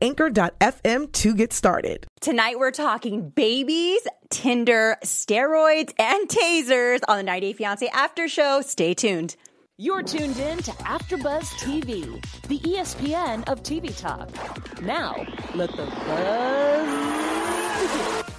anchor.fm to get started. Tonight we're talking babies, Tinder, steroids, and tasers on the 90 Day Fiance After Show. Stay tuned. You're tuned in to AfterBuzz TV, the ESPN of TV talk. Now, let the buzz begin.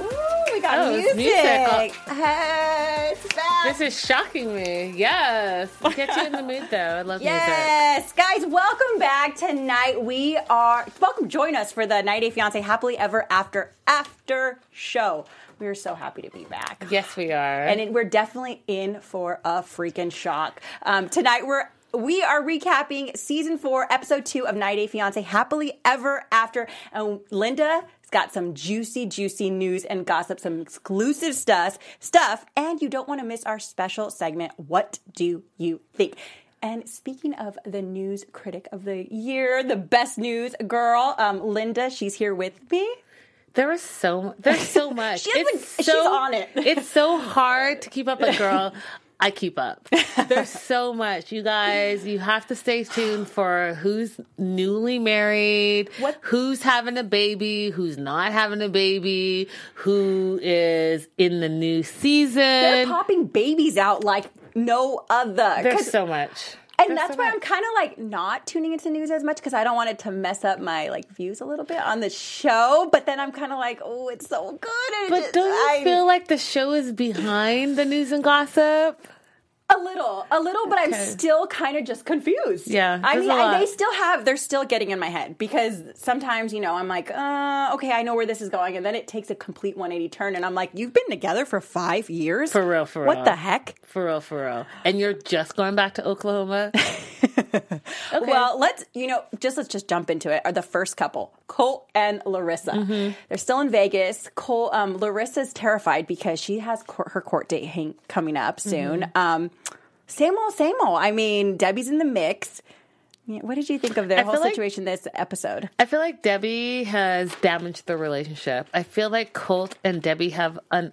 Ooh, we got Oh, music. music. Hey, it's back. This is shocking me. Yes. Get you in the mood though. I love music. Yes, guys, welcome back tonight. We are welcome. Join us for the 90 Day Fiance Happily Ever After After Show. We are so happy to be back. Yes, we are. and it, we're definitely in for a freaking shock. Um, tonight we're we are recapping season four, episode two of 90 Day Fiance Happily Ever After. And Linda got some juicy, juicy news and gossip, some exclusive stuff, stuff, and you don't want to miss our special segment. What do you think? And speaking of the news critic of the year, the best news girl, um, Linda, she's here with me. there is so there's so much. She it's so, she's on it. it's so hard to keep up a girl. I keep up. There's so much. You guys, you have to stay tuned for who's newly married, What- who's having a baby, who's not having a baby, who is in the new season. They're popping babies out like no other. There's so much. And that's so why. I'm kind of like not tuning into news as much because I don't want it to mess up my like views a little bit on the show. But then I'm kind of like, oh, it's so good. But just- don't you I- feel like the show is behind the news and gossip? A little, a little, but I'm still kind of just confused. Yeah, I mean, I, they still have, they're still getting in my head because sometimes, you know, I'm like, uh, okay, I know where this is going, and then it takes a complete 180 turn, and I'm like, you've been together for five years, For real, for real. What the heck? For real, for real. And you're just going back to Oklahoma? okay. Well, let's you know just let's just jump into it. Are the first couple Colt and Larissa? Mm-hmm. They're still in Vegas. Colt, um, Larissa's terrified because she has court, her court date hang, coming up soon. Mm-hmm. Um, same old, same old. I mean, Debbie's in the mix. What did you think of their I whole feel like- situation this episode? I feel like Debbie has damaged the relationship. I feel like Colt and Debbie have an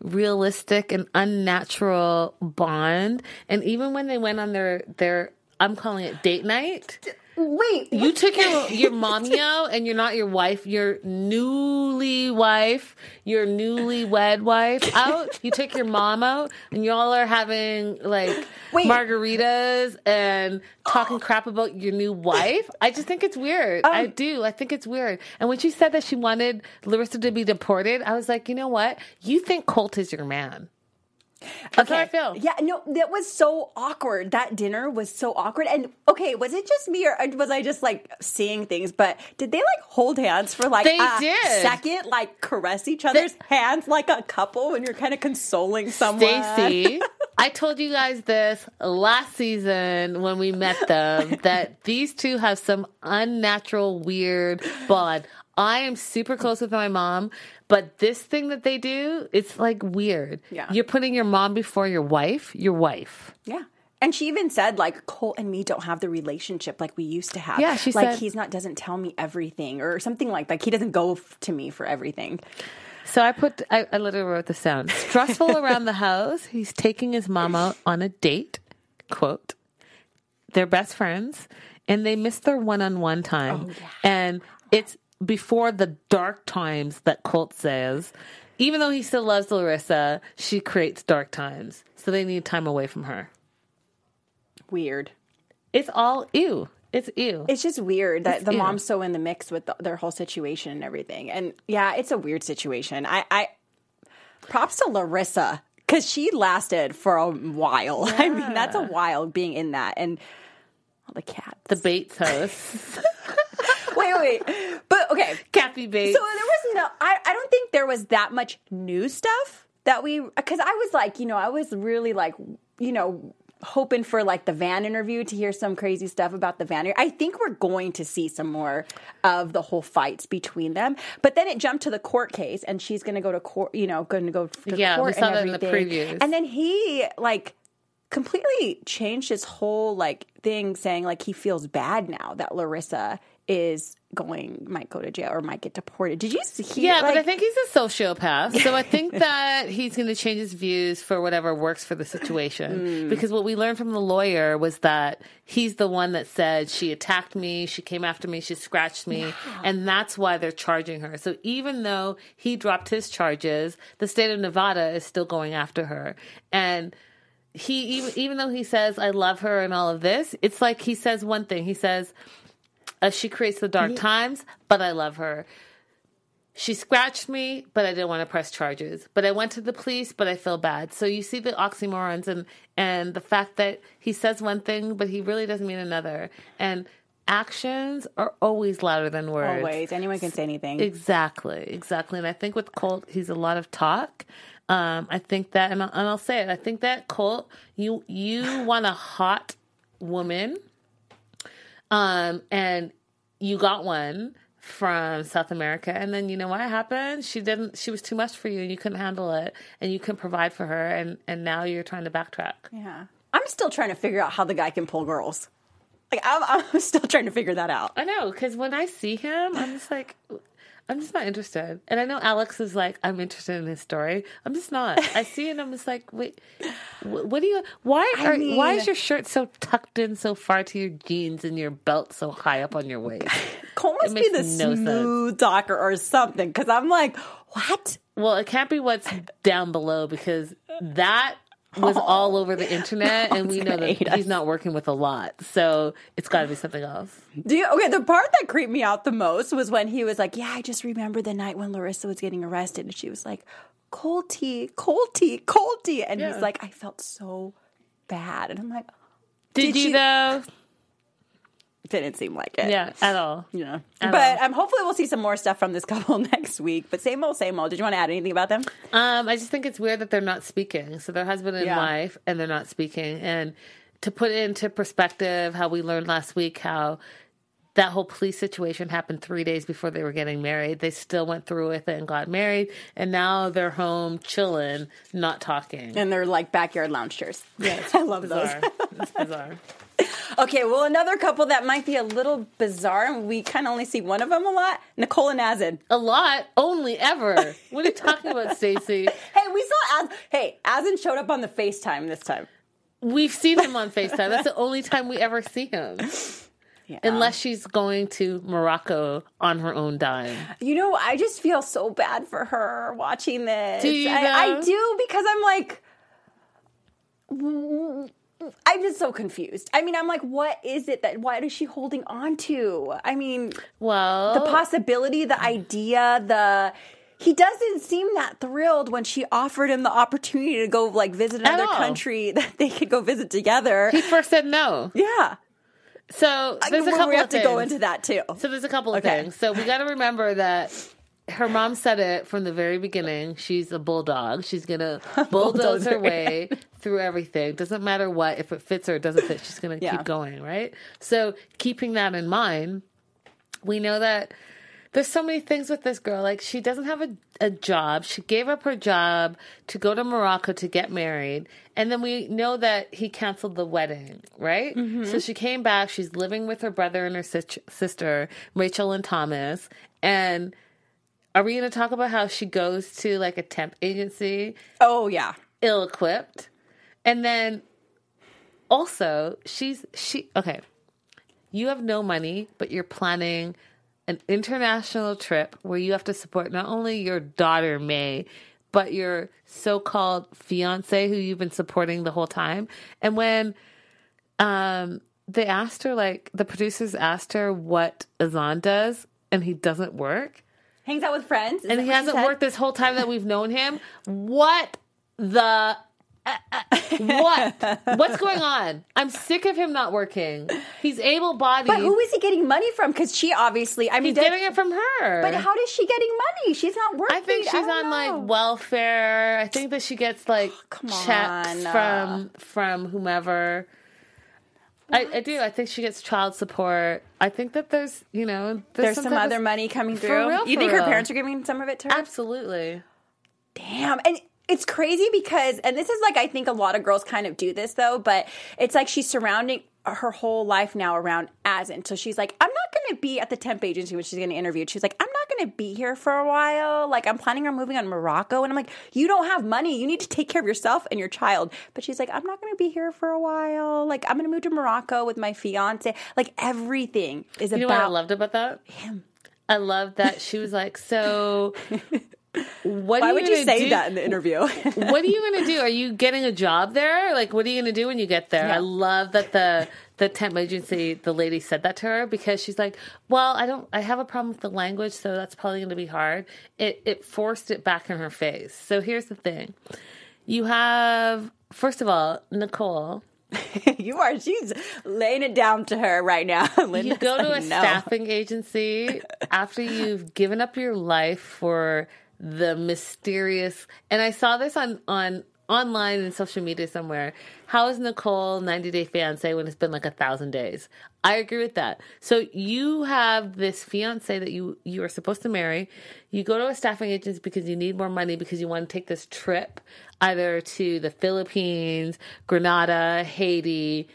unrealistic and unnatural bond. And even when they went on their their I'm calling it date night. Wait, You took your your mommy out, and you're not your wife, your newly wife, your newly wed wife out. You took your mom out, and y'all are having like Wait. margaritas and talking crap about your new wife. I just think it's weird. I Um, do. I think it's weird. And when she said that she wanted Larissa to be deported, I was like, you know what? You think Colt is your man. That's how I feel. Yeah, no, that was so awkward. That dinner was so awkward. And okay, was it just me or was I just like seeing things? But did they like hold hands for like They a did. second, like caress each other's hands like a couple when you're kind of consoling someone? Stacy, I told you guys this last season when we met them that these two have some unnatural, weird bond. I am super close with my mom, but this thing that they do, it's like weird. Yeah. You're putting your mom before your wife, your wife. Yeah. And she even said like Colt and me don't have the relationship like we used to have. Yeah, she like said- he's not doesn't tell me everything or something like like he doesn't go f- to me for everything. So I put, I, I literally wrote this down. Stressful around the house. He's taking his mom out on a date. Quote. They're best friends and they miss their one on one time. Oh, and it's before the dark times that Colt says. Even though he still loves Larissa, she creates dark times. So they need time away from her. Weird. It's all ew. It's ew. It's just weird that the ew. mom's so in the mix with the, their whole situation and everything. And yeah, it's a weird situation. I, I props to Larissa because she lasted for a while. I mean, that's a while being in that and all the cats. the Bates house. wait, wait, but okay. Kathy Bates. So there was no. I, I don't think there was that much new stuff that we because I was like, you know, I was really like, you know. hoping for like the van interview to hear some crazy stuff about the van. I think we're going to see some more of the whole fights between them. But then it jumped to the court case, and she's going to go to court. You know, going to go to Yeah, we court saw and that in the everything. previews. And then he like completely changed his whole like thing, saying like he feels bad now that Larissa is going might go to jail or might get deported. Did you see? Yeah, but I think he's a sociopath. So I think that he's going to change his views for whatever works for the situation. Mm. Because what we learned from the lawyer was that he's the one that said, she attacked me, she came after me, she scratched me. And that's why they're charging her. So even though he dropped his charges, the state of Nevada is still going after her. And he, even, even though he says, I love her and all of this, it's like he says one thing. He says, uh, she creates the dark times, but I love her. She scratched me, but I didn't want to press charges. But I went to the police, but I feel bad. So you see the oxymorons and and the fact that he says one thing, but he really doesn't mean another. And actions are always louder than words. always anyone can say anything. Exactly, exactly. And I think with Colt, he's a lot of talk. Um, I think that, and I'll, and I'll say it. I think that Colt, you you want a hot woman, um, and you got one from South America, and then you know what happened? She didn't. She was too much for you, and you couldn't handle it, and you couldn't provide for her, and and now you're trying to backtrack. yeah, I'm still trying to figure out how the guy can pull girls. Like I'm, I'm still trying to figure that out. I know, because when I see him, I'm just like, I'm just not interested. And I know Alex is like, I'm interested in his story. I'm just not. I see it, and I'm just like, wait, what do you? Why are? why mean- is your shirt so tucked in so far to your jeans and your belt so high up on your waist? Colt must be the no sense. smooth talker or something. Because I'm like, what? Well, it can't be what's down below because that was oh, all over the internet, and we know that he's not working with a lot. So it's got to be something else. Do you, okay, the part that creeped me out the most was when he was like, "Yeah, I just remember the night when Larissa was getting arrested," and she was like, "Colty, Colty, Colty," and Yeah. he's like, "I felt so bad," and I'm like, Did, Did you you- though? "Didn't seem like it." Yeah, at all. Yeah. At But all. um, hopefully we'll see some more stuff from this couple next week. But same old, same old. Did you want to add anything about them? Um, I just think it's weird that they're not speaking. So they're husband and Yeah. wife, and they're not speaking. And to put it into perspective, how we learned last week how that whole police situation happened three days before they were getting married. They still went through with it and got married, and now they're home chilling, not talking. And they're like backyard lounge chairs. Yes, I love those. Bizarre. it's bizarre. Okay, well, another couple that might be a little bizarre, and we kind of only see one of them a lot Nicole and Azan. A lot, only ever. What are you talking about, Stacey? Hey, we saw Az. Hey, Azan showed up on the FaceTime this time. We've seen him on FaceTime. That's the only time we ever see him. Yeah. Unless she's going to Morocco on her own dime. You know, I just feel so bad for her watching this. Do you, I, I do because I'm like, I'm just so confused. I mean, I'm like, what is it that? Why is she holding on to? I mean, Well, the possibility, the idea, the. He doesn't seem that thrilled when she offered him the opportunity to go like visit another country that they could go visit together. he first said no. yeah, So there's mean, a couple we have of to things. go into that too. So there's a couple of Okay. things. So we got to remember that her mom said it from the very beginning. She's a bulldog. She's gonna bulldoze her way through everything. Doesn't matter what. If it fits or it doesn't fit, she's gonna Yeah. keep going. Right. So keeping that in mind, we know that there's so many things with this girl. Like she doesn't have a, a job. She gave up her job to go to Morocco to get married. And then we know that he canceled the wedding, right? Mm-hmm. So she came back. She's living with her brother and her sis- sister, Rachel and Thomas. And are we going to talk about how she goes to like a temp agency Oh yeah, ill equipped? And then also, she's she okay. You have no money, but you're planning an international trip where you have to support not only your daughter May, but your so-called fiance who you've been supporting the whole time. And when um they asked her like the producers asked her what Azan does and he doesn't work hangs out with friends, Is and he hasn't worked this whole time that we've known him. What the what? What's going on? I'm sick of him not working. He's able bodied. But who is he getting money from? Because she obviously, I mean, He's does- getting it from her. but how is she getting money? She's not working. I think she's don't on know. like welfare. I think that she gets like come checks on. from from whomever. I, I do. I think she gets child support. I think that there's you know There's some, type of- other money coming For through. real, you for think her parents are giving some of it to her? Absolutely. Damn. And it's crazy because, and this is like, I think a lot of girls kind of do this though, but it's like she's surrounding her whole life now around as Azan. So she's like, I'm not going to be at the temp agency when she's getting interviewed. She's like, I'm not going to be here for a while. Like, I'm planning on moving on Morocco. And I'm like, you don't have money. You need to take care of yourself and your child. But she's like, I'm not going to be here for a while. Like, I'm going to move to Morocco with my fiance. Like, everything is about. You know what I loved about that? him. I love that she was like, so. What Why are would you say do? that in the interview? what are you going to do? Are you getting a job there? Like, what are you going to do when you get there? Yeah. I love that the the temp agency, the lady said that to her because she's like, well, I don't, I have a problem with the language, so that's probably going to be hard. It it forced it back in her face. So here's the thing: you have first of all Nicole. you are. She's laying it down to her right now. You go to a no. staffing agency after you've given up your life for the mysterious and I saw this on on online and social media somewhere. How is Nicole 90 Day Fiance when it's been like a thousand days? I agree with that. So you have this fiance that you you are supposed to marry. You go to a staffing agency because you need more money because you want to take this trip either to the Philippines, Grenada, Haiti.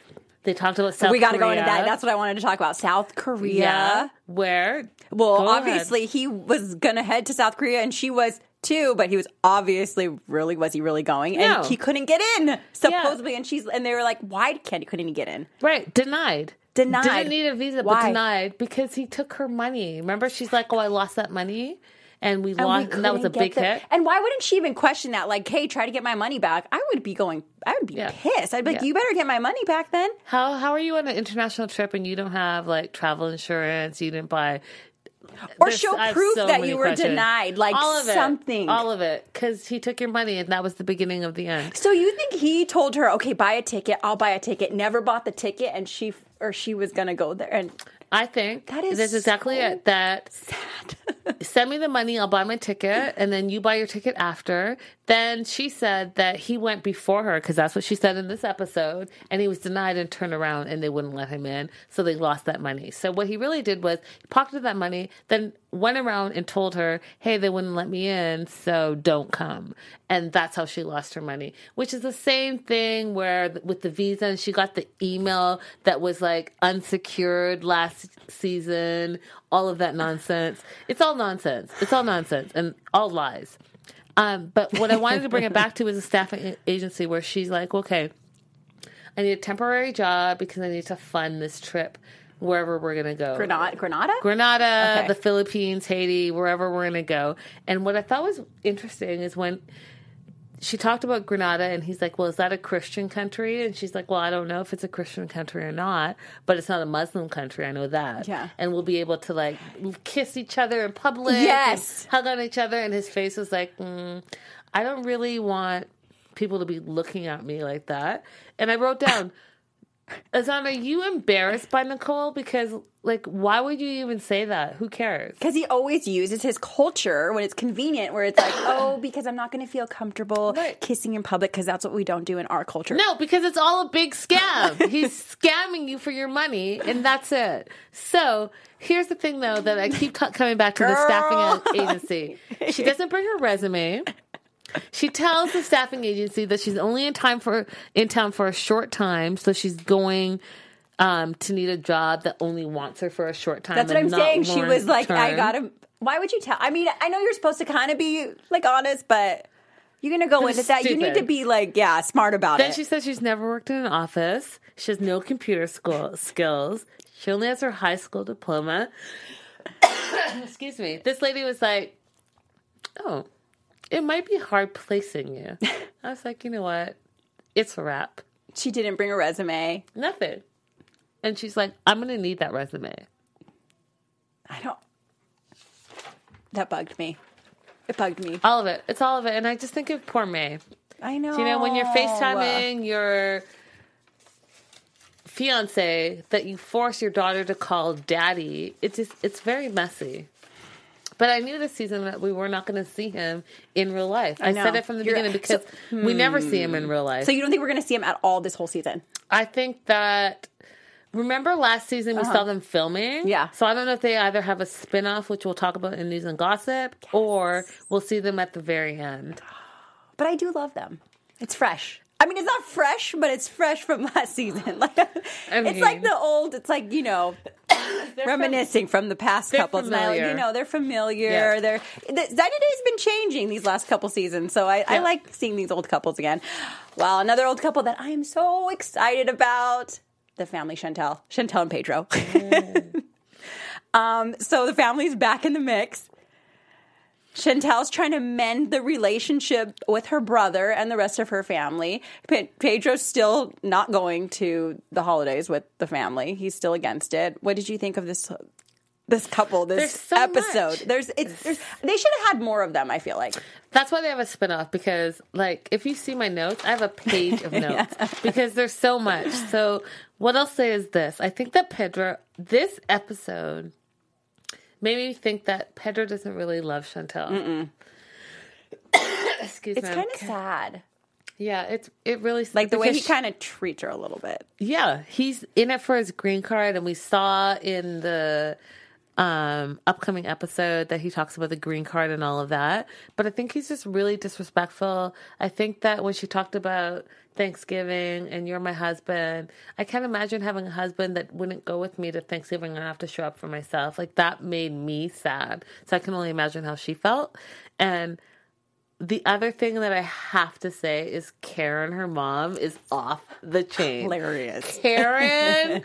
They talked about South Korea. we got to go into that. That's what I wanted to talk about. South Korea. Yeah. Where? Well, Go ahead. obviously he was gonna head to South Korea, and she was too. But he was obviously really was he really going? And No. he couldn't get in supposedly. And she's and they were like, why can't couldn't he get in? Right. Denied. Denied. Didn't need a visa, but denied because he took her money. Remember, she's like, "Oh, I lost that money," and we And we lost, and that was a big the- hit. And why wouldn't she even question that? Like, hey, try to get my money back. I would be going. I would be Yeah. pissed. I'd be like, Yeah. you better get my money back then. How how are you on an international trip and you don't have like travel insurance? You didn't buy. Or There's- show proof so that you were questions. denied, like all of it, something. all of it, because he took your money and that was the beginning of the end. So you think he told her, okay, buy a ticket, I'll buy a ticket, never bought the ticket, and she or she was gonna go there and I think That is that's exactly so it. That sad. send me the money, I'll buy my ticket, and then you buy your ticket after. Then she said that he went before her because that's what she said in this episode, and he was denied and turned around, and they wouldn't let him in, so they lost that money. So what he really did was he pocketed that money, then went around and told her, "Hey, they wouldn't let me in, so don't come," and that's how she lost her money. Which is the same thing where with the visa, and she got the email that was like unsecured last season, all of that nonsense. It's all nonsense. It's all nonsense and all lies. Um, but what I wanted to bring it back to is a staffing agency where she's like, okay, I need a temporary job because I need to fund this trip wherever we're going to go. Granada, Granada. Grenada, Okay. the Philippines, Haiti, wherever we're going to go. And what I thought was interesting is when she talked about Grenada and he's like, Well, is that a Christian country? And she's like, Well, I don't know if it's a Christian country or not, but it's not a Muslim country. I know that. Yeah. And we'll be able to like kiss each other in public. Yes. Hug on each other. And his face was like, mm, I don't really want people to be looking at me like that. And I wrote down, Azan, are you embarrassed by Nicole? Because, like, why would you even say that? Who cares? Because he always uses his culture when it's convenient, where it's like, oh, because I'm not going to feel comfortable Right. kissing in public, because that's what we don't do in our culture. No, because it's all a big scam. He's scamming you for your money, and that's it. So here's the thing, though, that I keep co- coming back to the staffing agency. She doesn't bring her resume. She tells the staffing agency that she's only in time for in town for a short time, so she's going um, to need a job that only wants her for a short time. That's what I'm saying. She was like, I gotta. Why would you tell? I mean, I know you're supposed to kind of be like honest, but you're gonna go into that. You need to be like, yeah, smart about Then it. Then she says she's never worked in an office. She has no computer school skills. She only has her high school diploma. Excuse me. This lady was like, "Oh, it might be hard placing you." I was like, "You know what? It's a wrap. she didn't bring a resume. Nothing." And she's like, "I'm gonna need that resume." I don't. That bugged me. It bugged me. All of it. It's all of it. And I just think of poor May. I know. You know, when you're FaceTiming your fiance, that you force your daughter to call daddy, it's just, it's very messy. But I knew this season that we were not going to see him in real life. I, know. said it from the You're- beginning because we never see him in real life. So you don't think we're going to see him at all this whole season? I think that remember last season we saw them filming? Uh-huh. Yeah. So I don't know if they either have a spin off, which we'll talk about in news and gossip, or we'll see them at the very end. But I do love them. It's fresh. I mean, it's not fresh, but it's fresh from last season. Like, it's like the old. It's like you know, reminiscing from the past couple. Now, familiar. you know, they're familiar. Yeah. They're the, 90 Day's been changing these last couple seasons, so I, I like seeing these old couples again. Wow, another old couple that I am so excited about. The family Chantel, Chantel and Pedro. um, so the family's back in the mix. Chantel's trying to mend the relationship with her brother and the rest of her family. Pe- Pedro's still not going to the holidays with the family. He's still against it. What did you think of this this couple this There's so episode? much. There's it's there's, they should have had more of them, I feel like. That's why they have a spin off because, like, if you see my notes, I have a page of notes because there's so much. So, what I'll say is this I think that Pedro, this episode, made me think that Pedro doesn't really love Chantel. Excuse me. It's kind of sad. Yeah, it's it really Like the way he kind of treats her a little bit. Yeah, he's in it for his green card, and we saw in the um upcoming episode that he talks about the green card and all of that. But I think he's just really disrespectful. I think that when she talked about Thanksgiving and you're my husband, I can't imagine having a husband that wouldn't go with me to Thanksgiving and I have to show up for myself. Like that made me sad. So I can only imagine how she felt. And the other thing that I have to say is Karen, her mom, is off the chain. Hilarious. Karen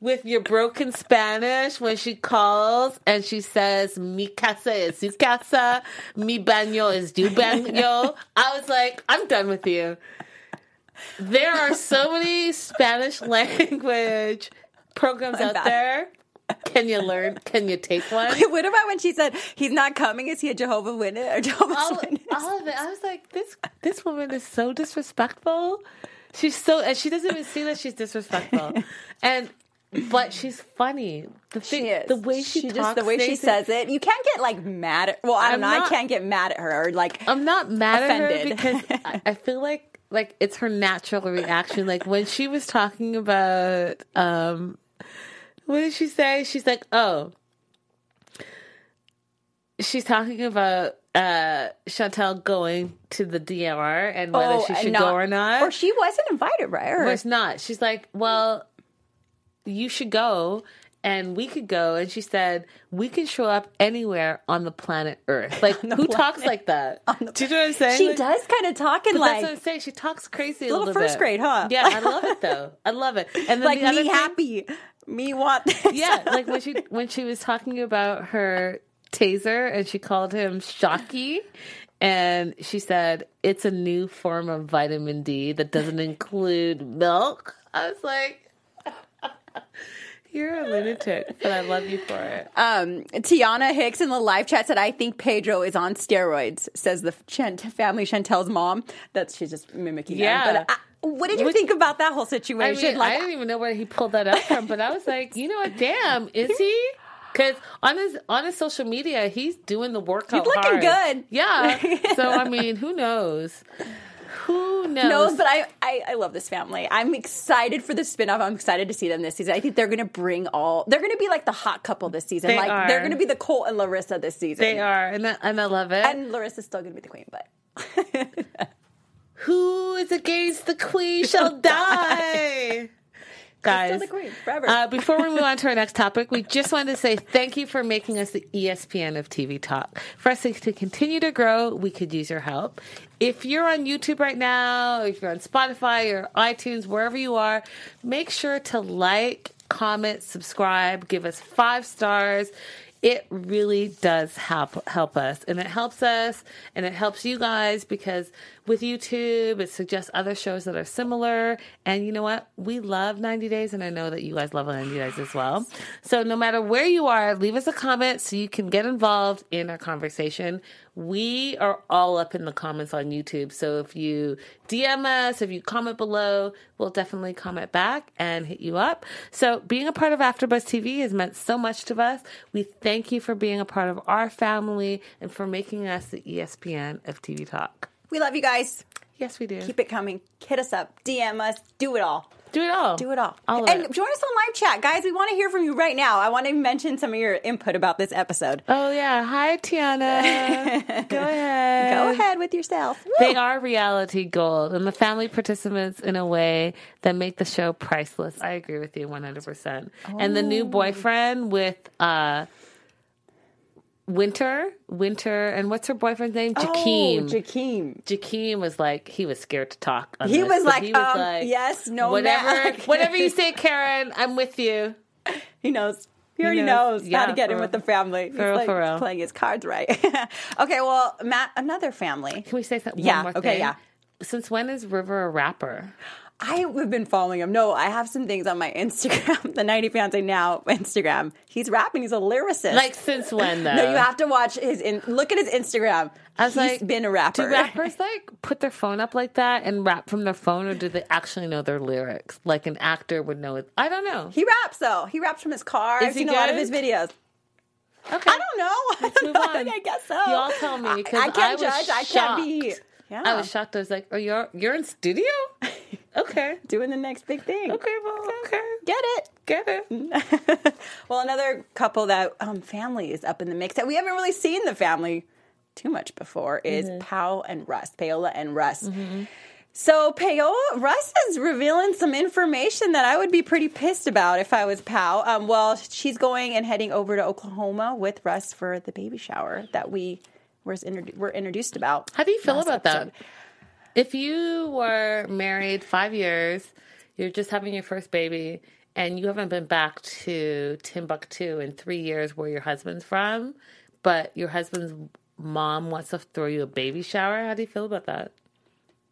with your broken Spanish when she calls and she says, Mi casa es su casa, mi baño es tu baño. I was like, I'm done with you. There are so many Spanish language programs out bad. there. Can you learn? Can you take one? what about when she said he's not coming? Is he a Jehovah Witness or Jehovah's all, Witness? all of it. I was like, this this woman is so disrespectful. She's so, and she doesn't even see that she's disrespectful, and but she's funny. The thing, She is. the way she, talks, just the way she says it. You can't get like mad at. Well, I don't I'm know. I can't get mad at her or like. I'm not mad at her offended. because I, I feel like like it's her natural reaction. Like when she was talking about um what did she say? She's like, "Oh." She's talking about uh Chantel going to the DR and whether oh, she should not- go or not. Or she wasn't invited, right? Or, it's not. She's like, well, you should go and we could go. And she said, we can show up anywhere on the planet Earth. Like, who talks like that? Do you know what I'm saying? she Like, does kind of talk in But that's what like I'm saying. She talks crazy a Little little, first bit. grade, huh? Yeah, I love it though. I love it. And then like the other me thing- happy, me want this. Yeah, like when she when she was talking about her taser and she called him Shocky. And she said, it's a new form of vitamin D that doesn't include milk. I was like, you're a lunatic, but I love you for it. Um, Tiana Hicks in the live chat said, "I think Pedro is on steroids." Says the Chant- family Chantel's mom. That's she's just mimicking. them. Yeah. But I, what did you Which- think about that whole I situation? mean, like, I didn't even know where he pulled that up from, but I was like, you know what? Damn, is he? Because on his on his social media, he's doing the workout. He's looking hard. good. Yeah. So I mean, who knows? Who knows? No, but I, I, I love this family. I'm excited for the spinoff. I'm excited to see them this season. I think they're going to bring all. They're going to be like the hot couple this season. They like are. they're going to be the Colt and Larissa this season. they are, and I, and I love it. and Larissa's still going to be the queen, but Who is against the queen shall die. Guys, queen forever. Uh, before we move on to our next topic, we just wanted to say thank you for making us the ESPN of TV talk. For us to continue to grow, we could use your help. If you're on YouTube right now, if you're on Spotify or iTunes, wherever you are, make sure to like, comment, subscribe, give us five stars. It really does help help us, and it helps us, and it helps you guys because with YouTube, it suggests other shows that are similar. And you know what? We love 90 Days, and I know that you guys love 90 Days as well. So no matter where you are, leave us a comment so you can get involved in our conversation. we are all up in the comments on YouTube. So if you DM us, if you comment below, we'll definitely comment back and hit you up. So being a part of AfterBuzz TV has meant so much to us. We thank you for being a part of our family and for making us the ESPN of TV Talk. We love you guys. Yes, we do. Keep it coming. Hit us up. DM us. Do it all. Do it all. Do it all. All and it. join us on live chat, guys. We want to hear from you right now. I want to mention some of your input about this episode. Oh yeah. Hi, Tiana. Go ahead. Go ahead with yourself. Woo! They are reality gold and the family participants in a way that make the show priceless. I agree with you 100%. And the new boyfriend with uh Winter, Winter, and what's her boyfriend's name? Jakeem. Oh, Jakeem. Jakeem was like he was scared to talk. on He this, was like, um, yes, no, whatever, whatever you say, Karen. I'm with you. He knows. He already knows. knows, Yeah, how to get in with the family. For real, He's for real. playing his cards right. okay, well, Matt, another family. Can we say something? Yeah, One more okay, thing? yeah. Since when is River a rapper? I have been following him. No, I have some things on my Instagram, the 90 Fiance Now Instagram. He's rapping. He's a lyricist. Like since when though? no, you have to watch his. In, look at his Instagram. I was He's like, been a rapper. Do rappers like put their phone up like that and rap from their phone, or do they actually know their lyrics? Like an actor would know it. I don't know. He raps though. He raps from his car. Is I've seen a lot of his videos. Okay, I don't know. I Let's move on. I guess so. Y'all tell me I, because I can't was judge. I can't be. Yeah. I was shocked. I was like, "Oh, you're you're in studio? Okay, doing the next big thing. okay, well, okay, Get it. get it." well, another couple that um, family is up in the mix that we haven't really seen the family too much before is Mm-hmm. Pao and Russ, Paola and Russ. So Paola, Russ is revealing some information that I would be pretty pissed about if I was Pao. Um, well, she's going and heading over to Oklahoma with Russ for the baby shower that we was introdu- were introduced about. How do you feel about episode. that? If you were married five years, you're just having your first baby, and you haven't been back to Timbuktu in three years, where your husband's from, but your husband's mom wants to throw you a baby shower. How do you feel about that?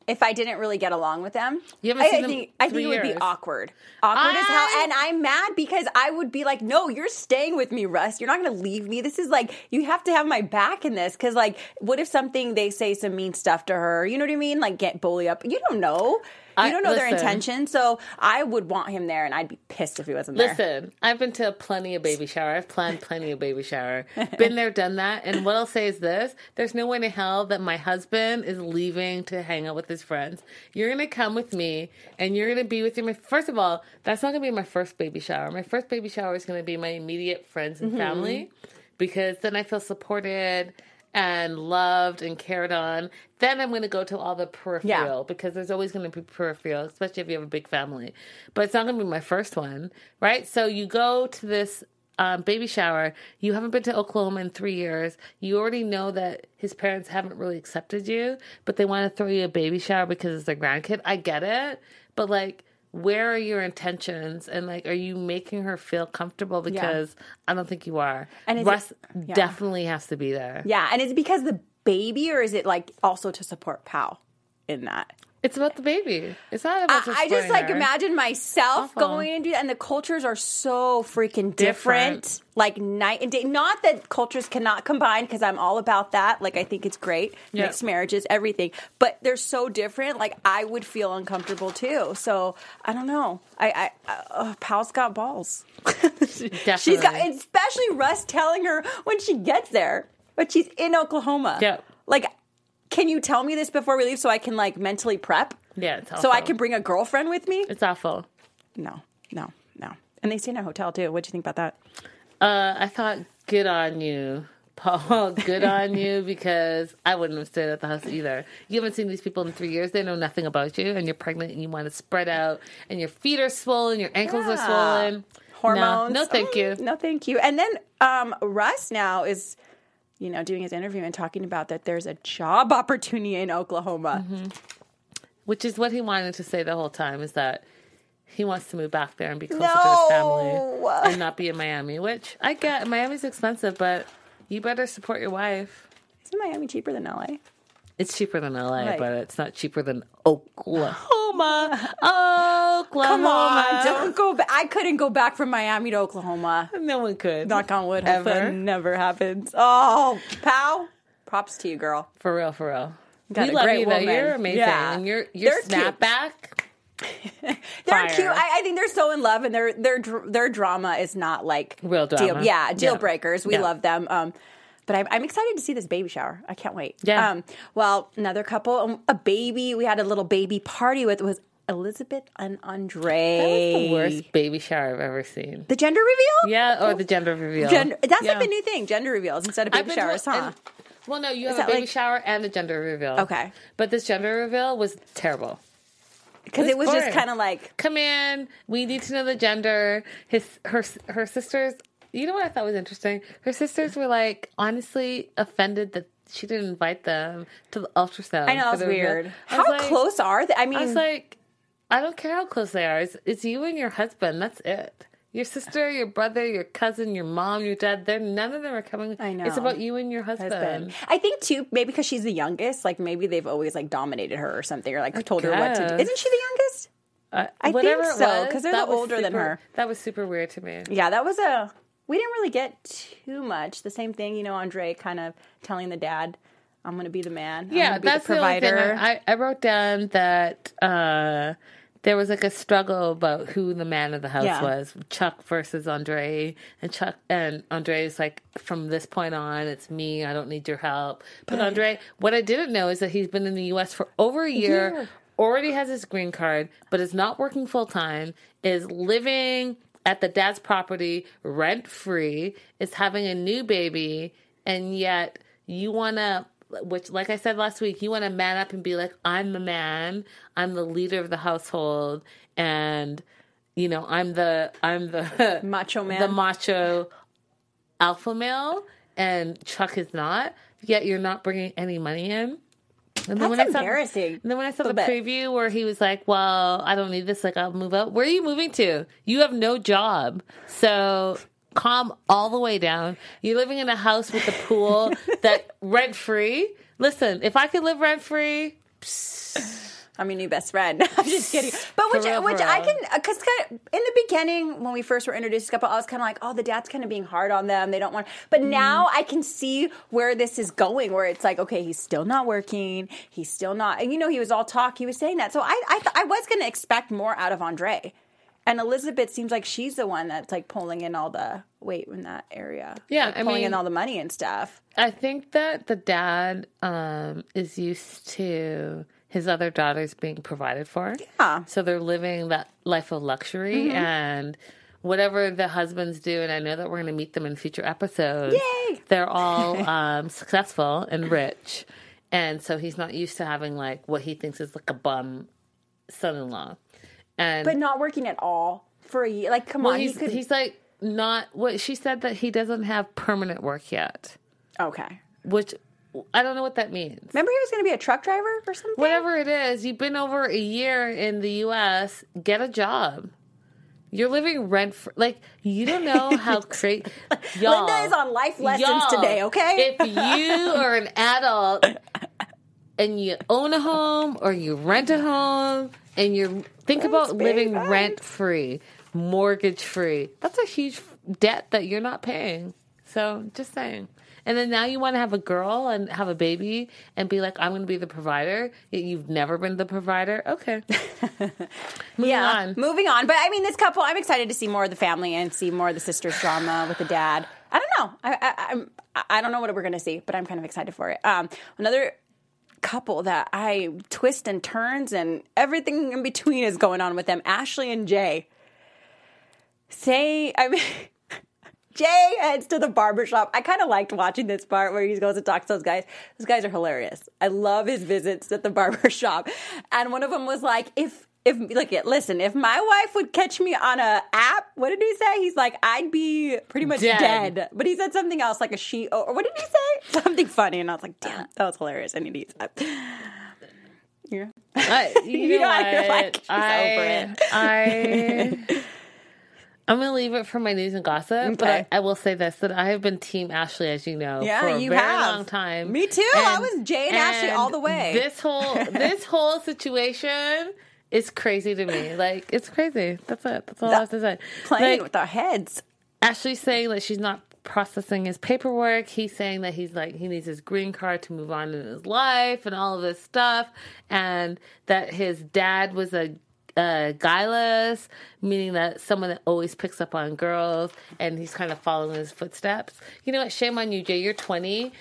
If I didn't really get along with them. You haven't I, seen I them think I think it would be awkward. Awkward as hell. And I'm mad because I would be like, no, you're staying with me, Russ. You're not going to leave me. This is like, you have to have my back in this. Cause like, what if something, they say some mean stuff to her? You know what I mean? Like get bully up. You don't know. You I- don't know their intention. So I would want him there and I'd be pissed if he wasn't there. Listen, I've been to plenty of baby shower. I've planned plenty of baby shower. Been there, done that. And what I'll say is this: there's no way in hell that my husband is leaving to hang out with his friends. You're gonna come with me, and you're gonna be with your. First of all, that's not gonna be my first baby shower. My first baby shower is gonna be my immediate friends and mm-hmm. family, because then I feel supported and loved and cared on. Then I'm going to go to all the peripheral because there's always going to be peripheral, especially if you have a big family. But it's not going to be my first one, right? So you go to this um, baby shower. You haven't been to Oklahoma in three years. You already know that his parents haven't really accepted you, but they want to throw you a baby shower because it's their grandkid. I get it, but like. Where are your intentions? And like, are you making her feel comfortable? Because I don't think you are. And is it- Russ yeah. definitely has to be there. Yeah. And is it because the baby or is it like also to support Pao in that? It's about the baby. It's not about the I, I just like her. imagine myself Awful. going and do that, and the cultures are so freaking different, Different. like night and day. Not that cultures cannot combine, because I'm all about that. Like I think it's great, Yeah. mixed marriages, everything. But they're so different. Like I would feel uncomfortable too. So I don't know. I, I uh, Pao's got balls. She's got, Definitely. especially Russ telling her when she gets there, but she's in Oklahoma. Yep. Like, can you tell me this before we leave so I can like mentally prep? Yeah, it's So I can bring a girlfriend with me? It's awful. No, no, no. And they stay in a hotel too. What do you think about that? Uh, I thought, good on you, Pao. Good on you because I wouldn't have stayed at the house either. You haven't seen these people in three years. They know nothing about you, and you're pregnant, and you want to spread out, and your feet are swollen, your ankles are swollen. Hormones? No, no thank you. Mm, No, thank you. And then um, Russ now is, you know, doing his interview and talking about that there's a job opportunity in Oklahoma. Mm-hmm. Which is what he wanted to say the whole time is that he wants to move back there and be closer to his family and not be in Miami. Which I get. Miami's expensive, but you better support your wife. Isn't Miami cheaper than LA? It's cheaper than LA, Right. but it's not cheaper than Oklahoma. Oklahoma. Come on, don't go back. I couldn't go back from Miami to Oklahoma. No one could. Knock on wood. Ever. Ever. Never happens. Oh, Pao. Props to you, girl. For real, for real. Got we a love great you though. woman. You're amazing. Yeah. And your your snapback. They're Fire. cute. I, I think they're so in love, and their their their drama is not like Real Deal, drama. yeah, deal Yeah. breakers. We Yeah. love them. Um, but I'm, I'm excited to see this baby shower. I can't wait. Yeah. Um, well, another couple, um, a baby. We had a little baby party with was Elizabeth and Andre. That was the worst baby shower I've ever seen. The gender reveal. Yeah, or the gender reveal. Gender, that's Yeah. like the new thing. Gender reveals instead of baby showers, huh? and- well, no, you have a baby like- shower and a gender reveal. Okay. But this gender reveal was terrible. Because It it was was just kind of like Come in. We need to know the gender. His her her sisters. You know what I thought was interesting? Her sisters were like honestly offended that she didn't invite them to the ultrasound. I know that's weird. I How like- close are they? I mean, I was like, I don't care how close they are. It's, it's you and your husband. That's it. Your sister, your brother, your cousin, your mom, your dad. They're none of them are coming. I know. It's about you and your husband. husband. I think too, maybe because she's the youngest, like maybe they've always like dominated her or something, or like told her what to do. Isn't she the youngest? Uh, I whatever think so, because they're that the was older than her. That was super weird to me. Yeah, that was a. We didn't really get too much. The same thing, you know, Andre kind of telling the dad, "I'm going to be the man. I'm Yeah, that's the the, only thing. provider." I, I wrote down that uh, there was like a struggle about who the man of the house Yeah. was, Chuck versus Andre, and Chuck and Andre is like, from this point on, it's me. I don't need your help. But Andre, what I didn't know is that he's been in the U.S. for over a year. year. Already has his green card, but is not working full time. Is living at the dad's property rent free. Is having a new baby, and yet you want to which like i said last week you want to man up and be like i'm the man i'm the leader of the household and you know i'm the i'm the Macho man. the macho alpha male and chuck is not yet you're not bringing any money in and That's I saw- embarrassing. and then when I saw the bit. preview where he was like, "Well, I don't need this. Like, I'll move out." Where are you moving to? You have no job, so calm all the way down. You're living in a house with a pool that rent free. Listen, if I could live rent free, I'm your new best friend. I'm just kidding. But which, real, which I can, because in the beginning when we first were introduced to couple, I was kind of like, oh, the dad's kind of being hard on them. They don't want. But Mm-hmm. now I can see where this is going. Where it's like, okay, he's still not working. He's still not. And you know, he was all talk. He was saying that. So I, I, th- I was going to expect more out of Andre. And Elizabeth seems like she's the one that's like pulling in all the weight in that area. Yeah, Like, I pulling mean- in all the money and stuff. I think that the dad um, is used to his other daughters being provided for. Yeah. So they're living that life of luxury and whatever the husbands do, and I know that we're going to meet them in future episodes. Yay! They're all um, successful and rich. And so he's not used to having like what he thinks is like a bum son in law. And But not working at all for a year. Like, come well, on, he's, he could. he's like not what she said that he doesn't have permanent work yet, okay. which I don't know what that means. Remember, he was going to be a truck driver or something. Whatever it is, you've been over a year in the U.S. Get a job. You're living rent free. Like you don't know how crazy. Y'all, Linda is on life lessons today. Okay. If you are an adult and you own a home or you rent a home and you think about living rent free, mortgage free, that's a huge debt that you're not paying. So just saying. And then now you want to have a girl and have a baby and be like, I'm going to be the provider. You've never been the provider. Okay. Moving yeah. on. Moving on. But I mean, this couple, I'm excited to see more of the family and see more of the sisters' drama with the dad. I don't know. I, I, I'm, I don't know what we're going to see, but I'm kind of excited for it. Um, another couple that I twist and turns and everything in between is going on with them. Ashley and Jay. Say, I mean. Jay heads to the barbershop. I kind of liked watching this part where he goes and talks to those guys. Those guys are hilarious. I love his visits at the barbershop. And one of them was like, if if look at listen, if my wife would catch me on a app, what did he say? He's like, I'd be pretty much Dead. dead. But he said something else like a she or what did he say? Something funny. And I was like, damn, that was hilarious. I need to use that. Yeah. I, you, You know, know, I feel like I, over it. I, I'm gonna leave it for my news and gossip, but I, I will say this: that I have been Team Ashley, as you know, Yeah, for a you very have. long time. Me too. I was Jay and Ashley all the way. This whole this whole situation is crazy to me. Like it's crazy. That's it. That's all I have to say. Playing Like, with our heads. Ashley's saying that she's not processing his paperwork. He's saying that he's like he needs his green card to move on in his life and all of this stuff, and that his dad was a uh, guileless, meaning that someone that always picks up on girls, and he's kind of following his footsteps. You know what? Shame on you, Jay. You're 20.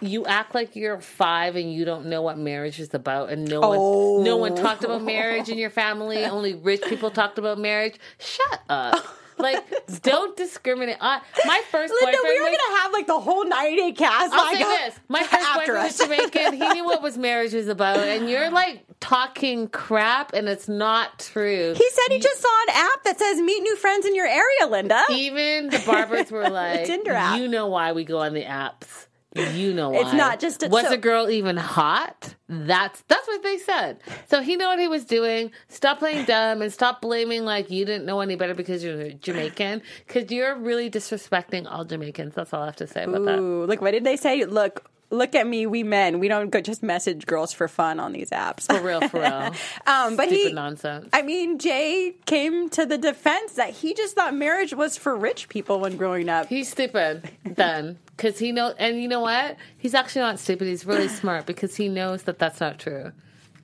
You act like you're five and you don't know what marriage is about, and no one, no one talked about marriage in your family. Only rich people talked about marriage. Shut up. Like, don't discriminate. I, my first Linda, boyfriend we were was- gonna have like the whole 90 day cast. I'll like, say this: my first boyfriend us. was Jamaican. He knew what was marriage was about, and you're like talking crap, and it's not true. He said he just saw an app that says meet new friends in your area, Linda. Even the barbers were like, Tinder app. "You know why we go on the apps? You know why? It's not just a- was so- a girl even hot? That's that's what they said. So he knew what he was doing. Stop playing dumb and stop blaming like you didn't know any better because you're Jamaican. Because you're really disrespecting all Jamaicans. That's all I have to say about that. Ooh, look, what did they say? Look, look at me, we men. We don't go just message girls for fun on these apps. For real, for real. um, but Stupid he, nonsense. I mean, Jay came to the defense that he just thought marriage was for rich people when growing up. He's stupid then, because he know, and you know what? He's actually not stupid. He's really smart because he knows that that's not true.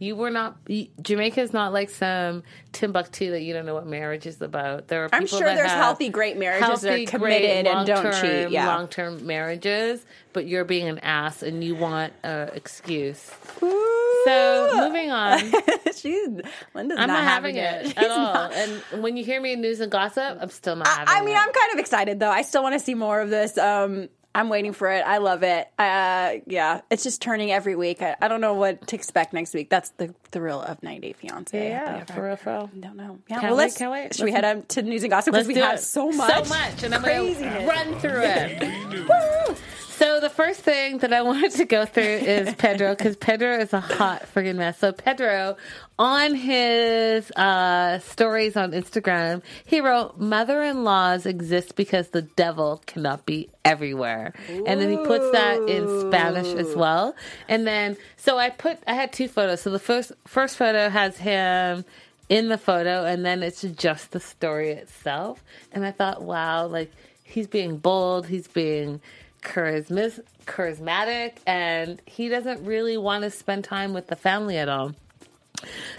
You were not Jamaica is not like some Timbuktu that you don't know what marriage is about. There are I'm sure there's healthy, great marriages that are committed and don't cheat. Yeah. long-term marriages, but you're being an ass and you want an excuse. Ooh. So moving on. She's Linda's I'm not, not having it She's at all. not. And when you hear me in news and gossip, I'm still not I, having I mean, it. I'm kind of excited though. I still want to see more of this. Um, I'm waiting for it. I love it. Uh, yeah, it's just turning every week. I, I don't know what to expect next week. That's the thrill of 90 Day Fiance. yeah, for real, for real. Don't know. Yeah, Can't well, let's. can't wait. Should we Let's- head up to news and gossip because we do have it. so much, so much, and I'm going to run through it. So the first thing that I wanted to go through is Pedro because Pedro is a hot friggin' mess. So Pedro, on his uh, stories on Instagram, he wrote, "Mother-in-laws exist because the devil cannot be everywhere," and then he puts that in Spanish as well. And then, so I put, I had two photos. So the first first photo has him in the photo and then it's just the story itself. And i thought wow like he's being bold he's being charisma- charismatic and he doesn't really want to spend time with the family at all.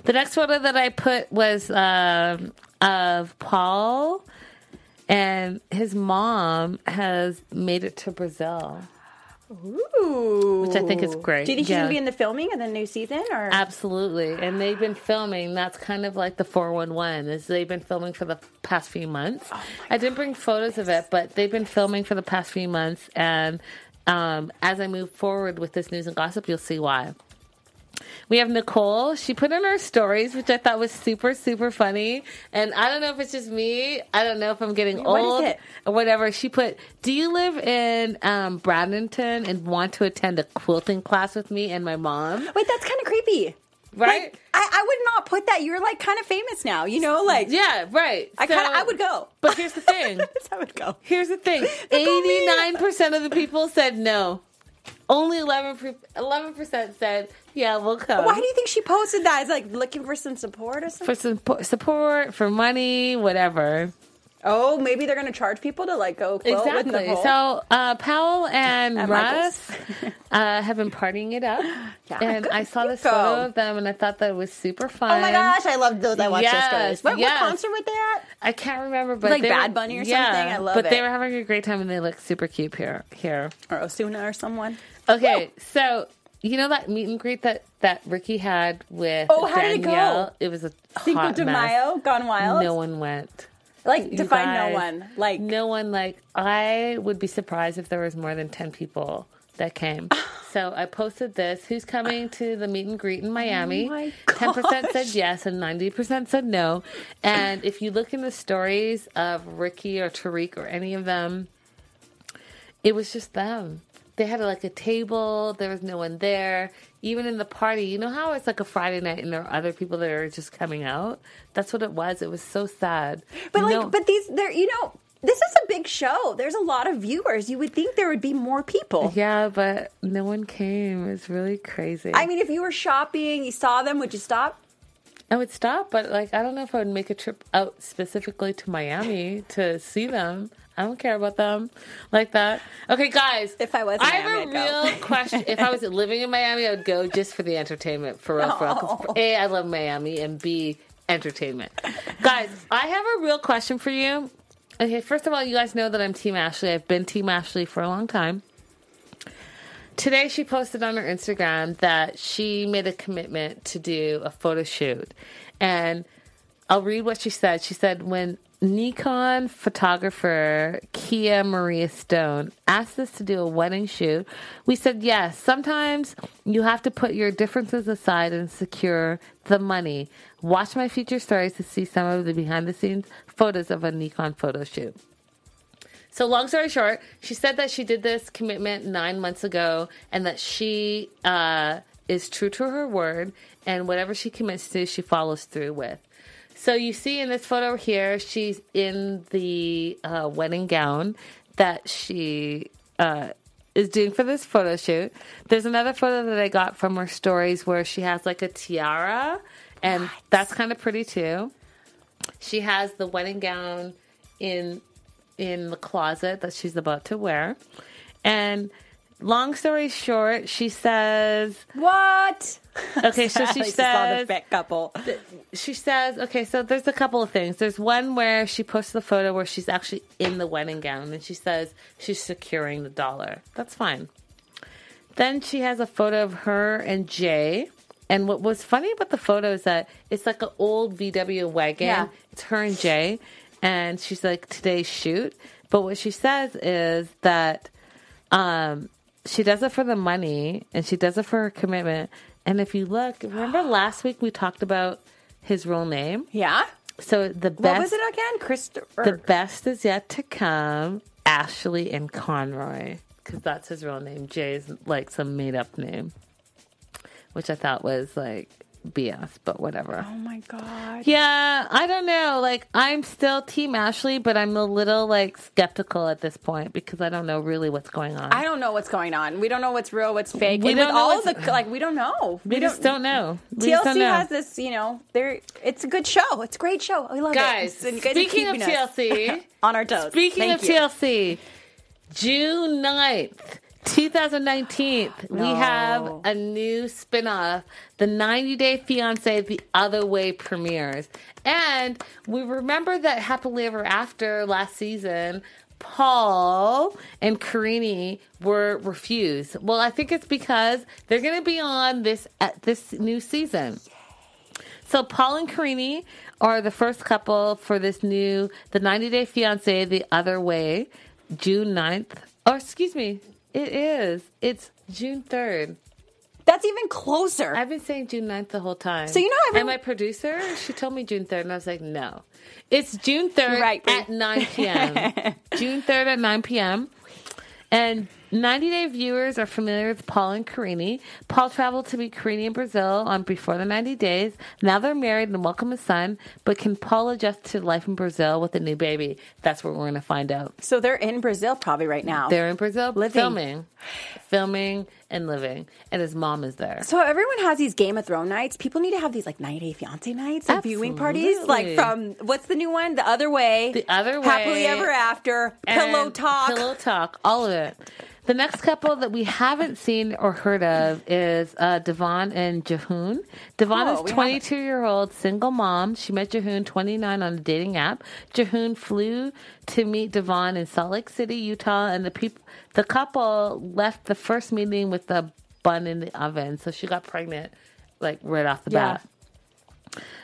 The next photo that i put was um, of paul and his mom has made it to brazil Ooh. Which I think is great. Do you think she's Yeah. going to be in the filming of the new season? or Absolutely. And they've been filming. That's kind of like the 411 is they've been filming for the past few months. I didn't bring photos of it, but they've been filming for the past few months and um, as I move forward with this news and gossip, you'll see why. We have Nicole. She put in her stories, which I thought was super, super funny. And I don't know if it's just me. I don't know if I'm getting What old or whatever. She put, "Do you live in um, Bradenton and want to attend a quilting class with me and my mom?" Wait, that's kind of creepy. Right? Like, I, I would not put that. You're like kind of famous now, you know? Like, Yeah, right. I kind of, I would go. But here's the thing. I would go. Here's the thing. Eighty-nine percent of the people said no. Only 11 percent said, "Yeah, we'll come." Why do you think she posted that? Is like looking for some support or something? for some po- support, for money, whatever. oh, maybe they're going to charge people to like go quilt Exactly. So uh, Powell and At Russ uh, have been partying it up, Yeah, and I saw this photo of them, and I thought that it was super fun. oh my gosh, I love those. I watched Yes, those stories. What, yes. what concert were they at? I can't remember, but Like they Bad were- Bunny or yeah, something? I love But they were having a great time, and they look super cute here. Here, Or Ozuna or someone? Okay, so. You know that meet and greet that, that Ricky had with Oh, how did it go? It was a Cinco de. Mayo, Gone Wild? No one went. Like, You define no one. Like, no one like i would be surprised if there was more than 10 people that came so i posted this who's coming to the meet and greet in oh miami Oh my 10% said yes and 90% said no and if you look in the stories of ricky or tarik or any of them it was just them they had like a table there was no one there even in the party you know how it's like a friday night and there are other people that are just coming out that's what it was it was so sad but like, No- but these, they're, you know, this is a big show. There's a lot of viewers. You would think there would be more people. Yeah, but no one came. It was really crazy. I mean, if you were shopping, you saw them, would you stop? I would stop, but like I don't know if I would make a trip out specifically to Miami to see them. I don't care about them like that. Okay, guys. If I was I have Miami, a real question. If I was living in Miami, I would go just for the entertainment. For real, for real. Oh. A, I love Miami, and B, entertainment. guys, I have a real question for you. Okay, first of all, you guys know that I'm Team Ashley. I've been Team Ashley for a long time. Today, she posted on her Instagram that she made a commitment to do a photo shoot. And I'll read what she said. She said, when Nikon photographer Kia Maria Stone asked us to do a wedding shoot, we said yes. Sometimes you have to put your differences aside and secure the money. Watch my future stories to see some of the behind the scenes photos of a Nikon photo shoot. So, long story short, she said that she did this commitment nine months ago and that she uh, is true to her word and whatever she commits to, she follows through with. So, you see in this photo here, she's in the uh, wedding gown that she uh, is doing for this photo shoot. There's another photo that I got from her stories where she has like a tiara, and that's kind of pretty too she has the wedding gown in in the closet that she's about to wear. And long story short she says What? okay so she says couple. she says okay so there's a couple of things. There's one where she posts the photo where she's actually in the wedding gown and she says she's securing the dollar. That's fine. Then she has a photo of her and jay. And what was funny about the photo is that it's like an old vw wagon. Yeah. it's her and jay and she's like today's shoot but what she says is that um, she does it for the money and she does it for her commitment. And if you look, remember last week we talked about his real name? Yeah. So the What was it again? Christopher. the best is yet to come, Ashley and Conroy, because that's his real name. Jay's like some made up name, which I thought was like BS, but whatever. oh my god. Yeah, I don't know. Like, I'm still Team Ashley, but I'm a little like skeptical at this point because I don't know really what's going on. I don't know what's going on. We don't know what's real, what's fake. We and don't know all the like, we don't know. we just don't know. We just don't TLC know. has this, you know, there. It's a good show. It's a great show. I love Guys, it. Been speaking of TLC, on our toes. speaking Thank of you. TLC, June 9th, 2019, we have a new spin-off. The 90 Day Fiance The Other Way premieres. And we remember that Happily Ever After last season, Paul and Karine were refused. Well, I think it's because they're going to be on this at this new season. So Paul and Karine are the first couple for this new the 90 Day Fiance the other way, June 9th. Or excuse me, it is. It's June 3rd. That's even closer. I've been saying June 9th the whole time. So you know I've And my producer, she told me June 3rd and I was like, "No. It's June 3rd right, at 9 p.m. June 3rd at 9 p.m. And 90 Day viewers are familiar with Paul and Karine. Paul traveled to meet Karine in Brazil on before the 90 days. Now they're married and welcome a son. But can Paul adjust to life in Brazil with a new baby? That's what we're going to find out. so they're in Brazil probably right now. They're in Brazil Living. filming, filming and living, and his mom is there. so everyone has these Game of Thrones nights. People need to have these like 90 Day Fiance nights, like viewing parties, like from what's the new one? The Other Way. The Other Way. Happily Ever After. Pillow Talk. Pillow Talk, all of it. The next couple that we haven't seen or heard of is uh, Deavan and Jihoon. Deavan Oh, is 22 year old single mom. She met Jihoon 29 on a dating app. Jihoon flew to meet Deavan in Salt Lake City, Utah, and the people, the couple left the first meeting with a bun in the oven. So she got pregnant like right off the Yeah. bat.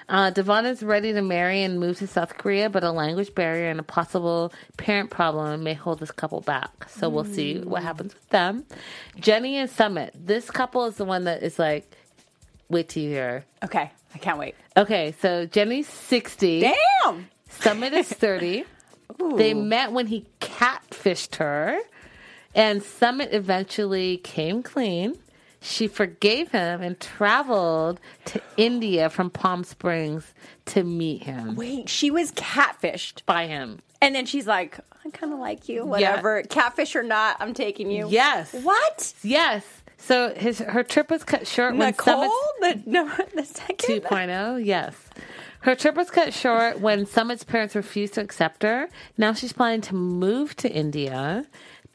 Uh, Deavan is ready to marry and move to South Korea, but a language barrier and a possible parent problem may hold this couple back. So we'll see what happens with them. Jenny and Sumit. This couple is the one that is like, wait till you hear. Okay, I can't wait. Okay, so Jenny's 60. Damn. Sumit is 30. They met when he catfished her, and Sumit eventually came clean. She forgave him and traveled to India from Palm Springs to meet him. Wait, she was catfished. By him. And then she's like, I kind of like you, whatever. Catfish or not, I'm taking you. Yes. What? Yes. So his her trip was cut short when Nicole? Sumit's The, no, the second? 2.0, yes. Her trip was cut short when Sumit's parents refused to accept her. Now she's planning to move to India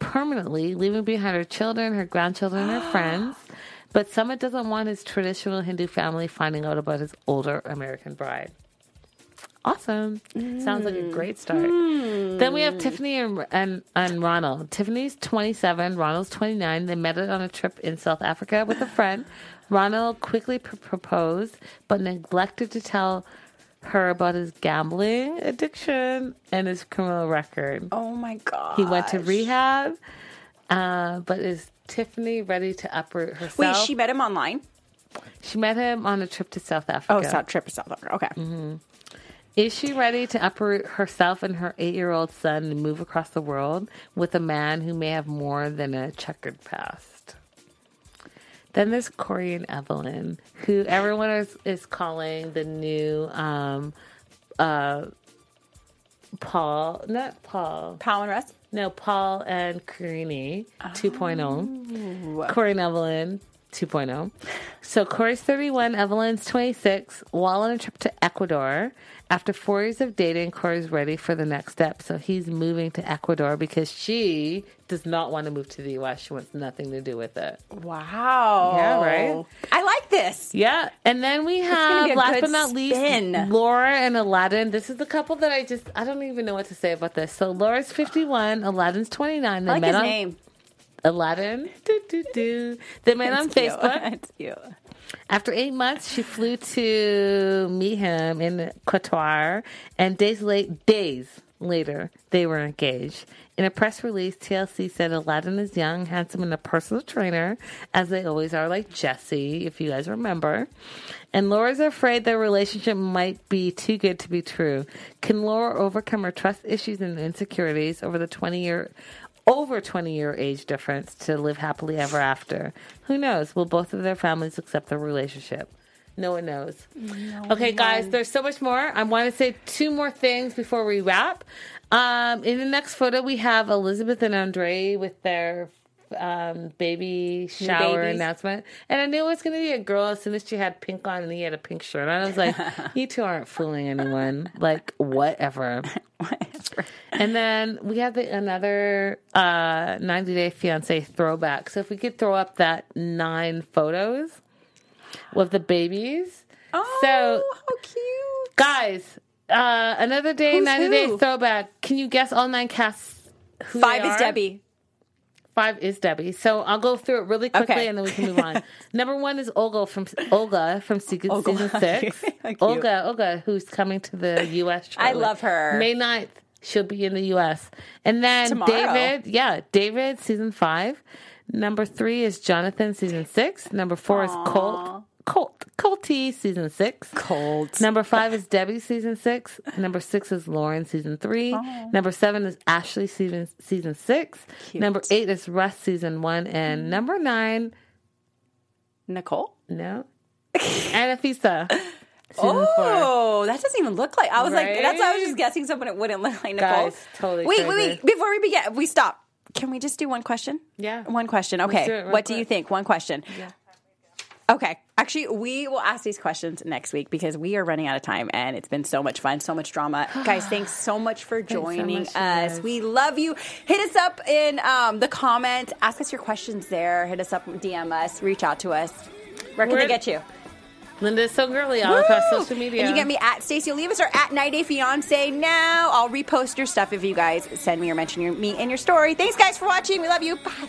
permanently, leaving behind her children, her grandchildren, her friends. But Sumit doesn't want his traditional Hindu family finding out about his older American bride. Awesome. Sounds like a mm. great start. Hmm. Then we have Tiffany and, and and Ronald. Tiffany's 27, Ronald's 29. They met on a trip in South Africa with a friend. Ronald quickly pr- proposed, but neglected to tell her about his gambling addiction and his criminal record. Oh my god. He went to rehab, uh, but is Tiffany ready to uproot herself? Wait, she met him online. She met him on a trip to South Africa. Oh, Africa. South trip to South Africa. Okay. Mm-hmm. Is she ready to uproot herself and her eight year old son and move across the world with a man who may have more than a checkered past? Then there's Corey and Evelin, who everyone is, is calling the new um, uh, Paul, not Paul, Paul and Russ. no, Paul and Karine 2.0. Corey and Evelin 2.0. So Corey's 31, Evelin's 26, while on a trip to Ecuador. After four years of dating, Corey's ready for the next step. So he's moving to Ecuador because she does not want to move to the U.S. She wants nothing to do with it. Wow. Yeah, right? I like this. Yeah, and then we have, last but not least, spin. Laura and Aladin. This is the couple that I just I don't even know what to say about this. So Laura's fifty one, Aladin's twenty nine. They I like met his on name. Aladin. Do, do, do. They met on cute. Facebook. It's cute. After eight months, she flew to meet him in Qatar, and days late, days later, they were engaged. In a press release, TLC said Aladin is young, handsome, and a personal trainer, as they always are, like Jesse, if you guys remember. And Laura's afraid their relationship might be too good to be true. Can Laura overcome her trust issues and insecurities over the 20 year over 20 year age difference to live happily ever after. Who knows? Will both of their families accept their relationship? No one knows. okay, guys, there's so much more. I want to say two more things before we wrap. Um, in the next photo, we have Elizabeth and Andrei with their um, baby shower announcement. And I knew it was going to be a girl as soon as she had pink on and he had a pink shirt. on. I was like, you two aren't fooling anyone. Like, whatever. And then we have the, another uh, 90 Day Fiance throwback. So if we could throw up that nine photos with the babies. Oh, So- how cute. Guys, uh, another day, Who's 90 Day throwback. Can you guess all nine casts? Who Five is? Debbie. Five is Debbie. So I'll go through it really quickly Okay. and then we can move on. Number one is Olga from Olga from season, Olga. season six. Olga, Olga, who's coming to the U.S. I love her. May 9th, she'll be in the U.S. And then Tomorrow. David, yeah, David, season five. Number three is Jonathan, season six. Number four is Colt, Colt, Colty, season six. Colt. Number five is Debbie, season six. Number six is Loren, season three. Oh. Number seven is Ashley, season season six. Number eight is Russ, season one, and mm. number nine, Nicole. no, Anfisa, season oh, four. Oh, that doesn't even look like. I was like, that's why I was just guessing someone it wouldn't look like Nicole. Guys, totally Wait, wait, crazy. wait. Before we begin, we stop. Can we just do one question? Yeah. One question. Okay. do it real what do you think? One question. Yeah. Okay. Actually, we will ask these questions next week because we are running out of time and it's been so much fun, so much drama. guys, thanks so much for so joining much, us. We love you. Hit us up in um, the comments. Ask us your questions there. Hit us up, DM us, reach out to us. Where can We're- they get you? Linda is so girly all across social media. And you get me at Stacey Olivas or at Night Day Fiance now. I'll repost your stuff if you guys send me or mention your, me in your story. Thanks, guys, for watching. We love you. Bye.